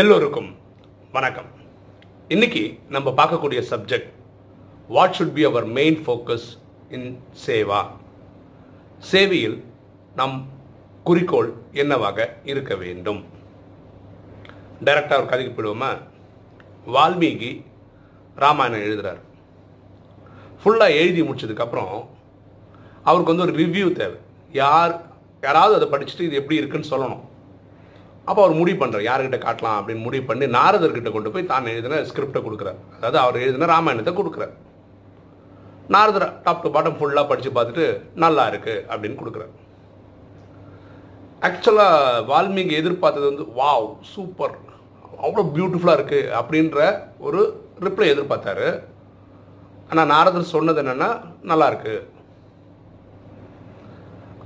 எல்லோருக்கும் வணக்கம். இன்னைக்கு நம்ம பார்க்கக்கூடிய subject what should be our main focus in seva? சேவையில் நம் குறிக்கோள் என்னவாக இருக்க வேண்டும்? டைரக்டாக ஒரு கதைக்கு போயிடுவோமா? வால்மீகி ராமாயணம் எழுதுகிறார் ஃபுல்லாக எழுதி முடிச்சதுக்கப்புறம் அவருக்கு வந்து ஒரு ரிவ்யூ தேவை. யார் யாராவது அதை படிச்சுட்டு இது எப்படி இருக்குன்னு சொல்லணும். அப்போ அவர் முடிவு பண்ணுறார் யார்கிட்ட காட்டலாம் அப்படின்னு முடிவு பண்ணி நாரதர்கிட்ட கொண்டு போய் தான் எழுதின ஸ்கிரிப்டை கொடுக்குறார். அதாவது அவர் எழுதின ராமாயணத்தை கொடுக்குறார். நாரதர் டாப் டு பாட்டம் ஃபுல்லாக படித்து பார்த்துட்டு நல்லா இருக்குது அப்படின்னு கொடுக்குறார். ஆக்சுவலாக வால்மீகி எதிர்பார்த்தது வந்து வாவ் சூப்பர் அவ்வளோ பியூட்டிஃபுல்லாக இருக்குது அப்படின்ற ஒரு ரிப்ளை எதிர்பார்த்தாரு. ஆனால் நாரதர் சொன்னது என்னென்னா நல்லாயிருக்கு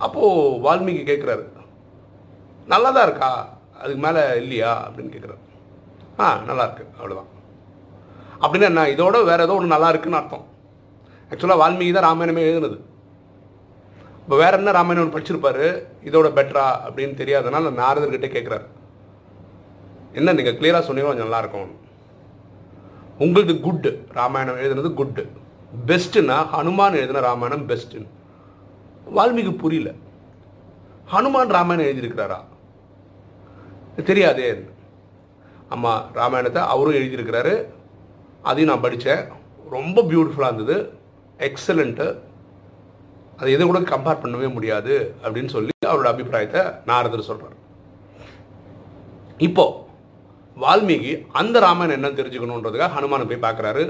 அப்போது வால்மீகி கேட்குறாரு நல்லா தான் இருக்கா? அதுக்கு மேலே இல்லையா அப்படின்னு கேட்குறாரு ஆ நல்லா இருக்கு அவ்வளோதான் அப்படின்னா என்ன? இதோட வேற ஏதோ ஒன்று நல்லா இருக்குன்னு அர்த்தம். ஆக்சுவலாக வால்மீகி தான் ராமாயணமே எழுதுனது. இப்போ வேற என்ன ராமாயணம் ஒன்று படிச்சிருப்பாரு? இதோட பெட்டரா அப்படின்னு தெரியாதனால நாரதர்கிட்ட கேட்குறாரு என்ன நீங்கள் கிளியராக சொன்னீங்க கொஞ்சம் நல்லா இருக்கும் குட்டு ராமாயணம் எழுதுனது குட்டு பெஸ்ட்டுன்னா ஹனுமான் எழுதின ராமாயணம் பெஸ்ட்டுன்னு வால்மீகி புரியல. ஹனுமான் ராமாயணம் எழுதியிருக்கிறாரா? தெரியாதே. அம்மா ராமாயணத்தை அவரும் எழுதியிருக்கிறாரு. அதையும் நான் படித்தேன். ரொம்ப பியூட்டிஃபுல்லாக இருந்தது. எக்ஸலண்ட்டு அது எது கூட கம்பேர் பண்ணவே முடியாது அப்படின்னு சொல்லி அவரோட அபிப்பிராயத்தை நாரதர் சொல்கிறார் இப்போ வால்மீகி அந்த ராமாயணம் என்ன தெரிஞ்சுக்கணுன்றதுக்காக ஹனுமானை போய் பார்க்குறாரு.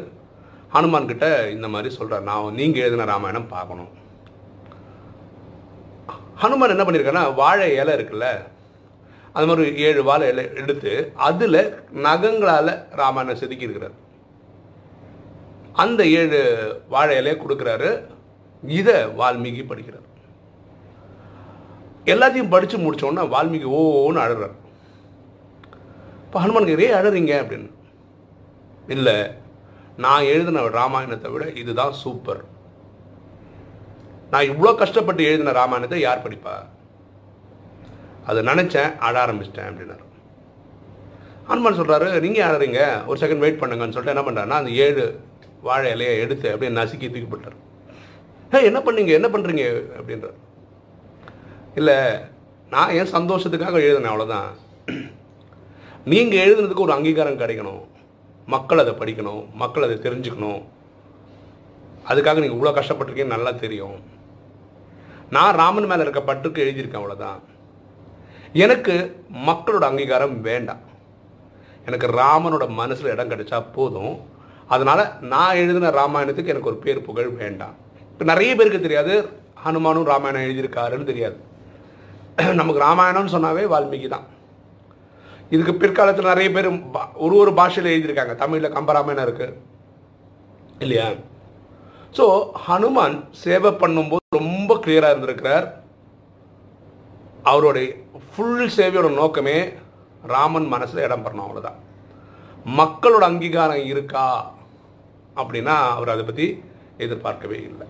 ஹனுமான் கிட்ட இந்த மாதிரி சொல்கிறார் நான் நீங்கள் எழுதின ராமாயணம் பார்க்கணும். ஹனுமான் என்ன பண்ணியிருக்காருன்னா வாழை இலை இருக்குல்ல அது மாதிரி ஏழு வாழை இலை எடுத்து அதில் நகங்களால் ராமாயணம் செதுக்கி இருக்கிறார் அந்த ஏழு வாழை இலையை கொடுக்குறாரு. இதை வால்மீகி படிக்கிறார். எல்லாத்தையும் படித்து முடித்தோன்னா வால்மீகி ஓன்னு அழுறார். இப்போ ஹனுமான் கேட்குறே அழறீங்க? அப்படின்னு. இல்லை நான் எழுதின ராமாயணத்தை விட இதுதான் சூப்பர். நான் இவ்வளோ கஷ்டப்பட்டு எழுதின ராமாயணத்தை யார் படிப்பா? அதை நினச்சேன் அழ ஆரம்பிச்சிட்டேன் அப்படின்னாரு. ஹனுமான் சொல்கிறாரு நீங்கள் ஆடுறீங்க ஒரு செகண்ட் வெயிட் பண்ணுங்கன்னு சொல்லிட்டு என்ன பண்ணுறாருன்னா அந்த ஏழு வாழை இலையை எடுத்து அப்படியே நசுக்கி தூக்கி போட்டார் ஹே என்ன பண்ணீங்க? என்ன பண்ணுறீங்க அப்படின்றார். இல்லை நான் என் சந்தோஷத்துக்காக எழுதினேன் அவ்வளோதான் நீங்கள் எழுதுனதுக்கு ஒரு அங்கீகாரம் கிடைக்கணும். மக்கள் அதை படிக்கணும் மக்கள் அதை தெரிஞ்சுக்கணும். அதுக்காக நீங்கள் இவ்வளோ கஷ்டப்பட்டிருக்கீங்கன்னு நல்லா தெரியும். நான் ராமன் மேலே இருக்க பட்டுக்கு எழுதியிருக்கேன் அவ்வளோதான் எனக்கு மக்களோட அங்கீகாரம் வேண்டாம். எனக்கு ராமனோட மனசில் இடம் கிடைச்சா போதும். அதனால் நான் எழுதின ராமாயணத்துக்கு எனக்கு ஒரு பேர் புகழ் வேண்டாம். இப்போ நிறைய பேருக்கு தெரியாது ஹனுமானும் ராமாயணம் எழுதியிருக்காருன்னு தெரியாது. நமக்கு ராமாயணம்னு சொன்னாவே வால்மீகி தான். இதுக்கு பிற்காலத்தில் நிறைய பேர் ஒரு ஒரு பாஷையில் எழுதியிருக்காங்க. தமிழில் கம்பராமாயணம் இருக்குது இல்லையா? ஸோ ஹனுமான் சேவை பண்ணும்போது ரொம்ப கிளியராக இருந்திருக்கிறார். அவருடைய ஃபுல் சேவையோட நோக்கமே ராமன் மனசில் இடம் பெறணும் அவ்வளோதான் மக்களோட அங்கீகாரம் இருக்கா அப்படின்னா அவர் அதை பற்றி எதிர்பார்க்கவே இல்லை.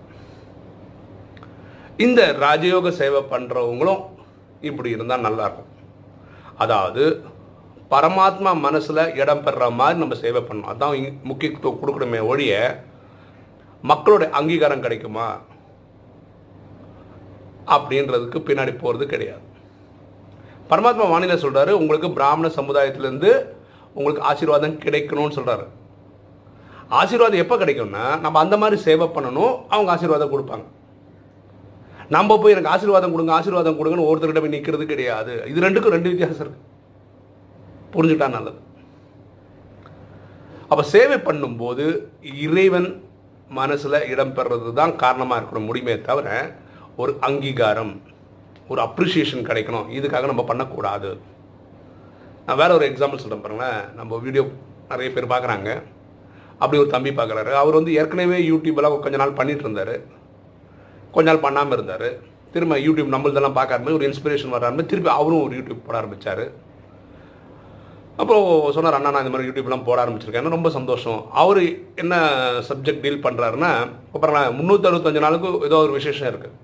இந்த ராஜயோக சேவை பண்ணுறவங்களும் இப்படி இருந்தால் நல்லாயிருக்கும் அதாவது பரமாத்மா மனசில் இடம் பெறுற மாதிரி நம்ம சேவை பண்ணணும். அதான் முக்கியத்துவம் கொடுக்கணுமே ஒழிய மக்களோட அங்கீகாரம் கிடைக்குமா? அப்படின்றதுக்கு பின்னாடி போகிறது கிடையாது. பரமாத்மா வானிலை சொல்கிறாரு உங்களுக்கு பிராமண சமுதாயத்திலேருந்து உங்களுக்கு ஆசீர்வாதம் கிடைக்கணும்னு சொல்கிறாரு ஆசீர்வாதம் எப்போ கிடைக்கும்னா நம்ம அந்த மாதிரி சேவை பண்ணணும் அவங்க ஆசீர்வாதம் கொடுப்பாங்க. நம்ம போய் எனக்கு ஆசீர்வாதம் கொடுங்க ஆசீர்வாதம் கொடுங்கன்னு ஒருத்தர்கிட்ட போய் நிற்கிறது கிடையாது. இது ரெண்டுக்கும் ரெண்டு வித்தியாசம் இருக்கு. புரிஞ்சுட்டா நல்லது. அப்போ சேவை பண்ணும்போது இறைவன் மனசில் இடம் பெறுறது தான் காரணமாக இருக்கணும் முடியுமே தவிர ஒரு அங்கீகாரம் ஒரு அப்ரிஷியேஷன் கிடைக்கணும். இதுக்காக நம்ம பண்ணக்கூடாது. நான் வேற ஒரு எக்ஸாம்பிள் சொல்கிறேன் பாருங்களேன். நம்ம வீடியோ நிறைய பேர் பார்க்குறாங்க. அப்படி ஒரு தம்பி பார்க்குறாரு. அவர் வந்து ஏற்கனவே யூடியூப்லாம் கொஞ்ச நாள் பண்ணிட்டு இருந்தார். கொஞ்ச நாள் பண்ணாமல் இருந்தார். திரும்ப யூடியூப் நம்மள்தெல்லாம் பார்க்க ஆரம்பிச்சு ஒரு இன்ஸ்பிரேஷன் வர ஆரம்பிச்சு திருப்பி அவரும் ஒரு யூடியூப் போட ஆரம்பித்தார் அப்புறம் சொன்னார் அண்ணா நான் இந்த மாதிரி யூடியூப்லாம் போட ஆரம்பிச்சிருக்கேன். ரொம்ப சந்தோஷம். அவர் என்ன சப்ஜெக்ட் டீல் பண்ணுறாருன்னா அப்புறம் முந்நூற்றி அறுபத்தஞ்சு நாளுக்கு ஏதோ ஒரு விசேஷம் இருக்குது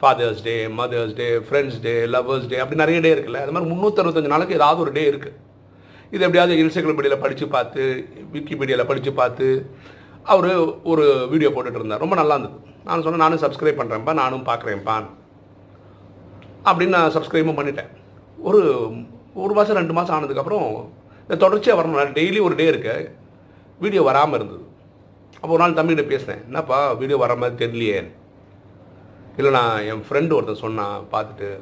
father's day mother's day friends day lovers day அப்படி நிறைய டே இருக்குல்ல. அது மாதிரி முந்நூற்றறுபத்தஞ்சு நாளுக்கு ஏதாவது ஒரு டே இருக்குது இது எப்படியாவது என்சைக்ளோபீடியாவில் படித்து பார்த்து விக்கிபீடியாவில் படித்து பார்த்து அவர் ஒரு வீடியோ போட்டுட்டு இருந்தார். ரொம்ப நல்லா இருந்தது. நான் சொன்னேன் நானும் சப்ஸ்கிரைப் பண்ணுறேன்ப்பா நானும் பார்க்குறேன்ப்பா. அப்படின்னு நான் சப்ஸ்கிரைபும் பண்ணிட்டேன். ஒரு ஒரு மாதம் ரெண்டு மாதம் ஆனதுக்கப்புறம் இந்த தொடர்ச்சியாக வரணும். டெய்லி ஒரு டே இருக்கு. வீடியோ வராமல் இருந்தது. அப்போ ஒரு நாள் தம்பிகிட்ட பேசினேன் என்னப்பா வீடியோ வர மாதிரி தெரியலையே. இல்லை நான் என் ஃப்ரெண்டு ஒருத்தன் சொன்னான் பார்த்துட்டு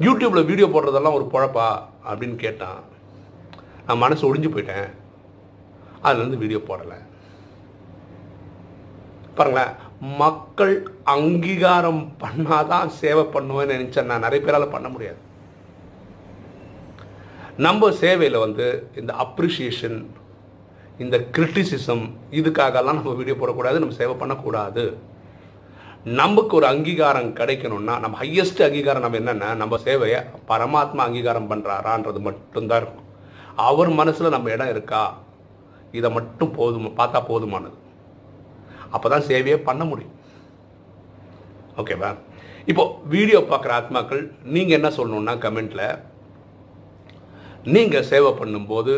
யூடியூப்பில் வீடியோ போடுறதெல்லாம் ஒரு பொழப்பா? அப்படின்னு கேட்டான். நான் மனசு ஒடிஞ்சு போயிட்டேன். அதுலேருந்து வீடியோ போடலை. பாருங்களேன் மக்கள் அங்கீகாரம் பண்ணாதான் சேவை பண்ணுவேன்னு நினச்சேன். நான் நிறைய பேரால் பண்ண முடியாது. நம்ம சேவையில் வந்து இந்த அப்ரிஷியேஷன் இந்த கிரிட்டிசிசம் இதுக்காகலாம் நம்ம வீடியோ போடக்கூடாது நம்ம சேவை பண்ணக்கூடாது. நமக்கு ஒரு அங்கீகாரம் கிடைக்கணும்னா நம்ம ஹையஸ்ட் அங்கீகாரம் நம்ம என்னென்னா நம்ம சேவையை பரமாத்மா அங்கீகாரம் பண்ணுறாரான்றது மட்டும்தான் இருக்கும். அவர் மனசில் நம்ம இடம் இருக்கா? இதை மட்டும் போதும் பார்த்தா போதுமானது. அப்போ தான் சேவையே பண்ண முடியும். ஓகேவா இப்போ வீடியோ பார்க்குற ஆத்மாக்கள் நீங்கள் என்ன சொல்லணுன்னா கமெண்ட்டில் நீங்கள் சேவை பண்ணும்போது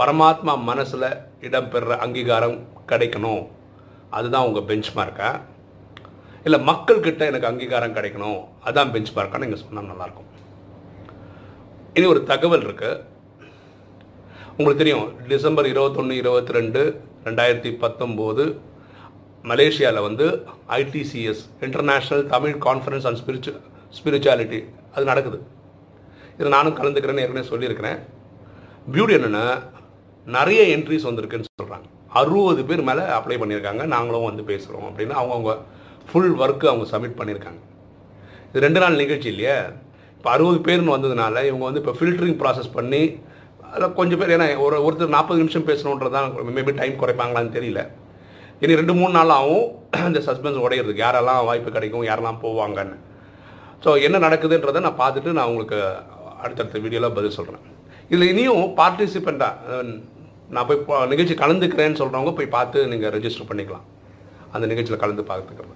பரமாத்மா மனசில் இடம்பெறுற அங்கீகாரம் கிடைக்கணும். அதுதான் உங்கள் பெஞ்ச் மார்க்கா இல்லை மக்கள்கிட்ட எனக்கு அங்கீகாரம் கிடைக்கணும். அதான் பெஞ்ச் பார்க்கான்னு நீங்கள் சொன்னால் நல்லாயிருக்கும் இனி ஒரு தகவல் இருக்குது உங்களுக்கு தெரியும் டிசம்பர் இருபத்தொன்று இருபத்தி ரெண்டு ரெண்டாயிரத்தி பத்தொம்போது மலேசியாவில் வந்து ITCS international Tamil conference and ஸ்பிரிச்சு spirituality அது நடக்குது. இதை நானும் கலந்துக்கிறேன்னு ஏற்கனவே சொல்லியிருக்கிறேன். பியூட்டி என்னென்னா நிறைய என்ட்ரிஸ் வந்திருக்குன்னு சொல்கிறாங்க அறுபது பேர் மேலே அப்ளை பண்ணியிருக்காங்க. நாங்களும் வந்து பேசுகிறோம் அப்படின்னு அவங்கவுங்க ஃபுல் ஒர்க்கு அவங்க சப்மிட் பண்ணியிருக்காங்க இது ரெண்டு நாள் நிகழ்ச்சி இல்லையா? இப்போ அறுபது பேர்னு வந்ததுனால இவங்க வந்து இப்போ ஃபில்டரிங் ப்ராசஸ் பண்ணி அதில் கொஞ்சம் பேர் ஏன்னா ஒரு ஒருத்தர் நாற்பது நிமிஷம் பேசணுன்றதான் மேபி டைம் குறைப்பாங்களான்னு தெரியல. இனி ரெண்டு மூணு நாள் ஆகும் இந்த சஸ்பென்ஸ் உடையிறதுக்கு யாரெல்லாம் வாய்ப்பு கிடைக்கும் யாரெல்லாம் போவாங்கன்னு. ஸோ என்ன நடக்குதுன்றதை நான் பார்த்துட்டு நான் உங்களுக்கு அடுத்தடுத்த வீடியோவில் பதில் சொல்கிறேன் இதில் இனியும் பார்ட்டிசிபெண்ட்டாக நான் போய் பா- நிகழ்ச்சி கலந்துக்கிறேன்னு சொல்கிறவங்க போய் பார்த்து நீங்கள் ரெஜிஸ்டர் பண்ணிக்கலாம். அந்த நிகழ்ச்சியில் கலந்து பார்த்துக்கிறது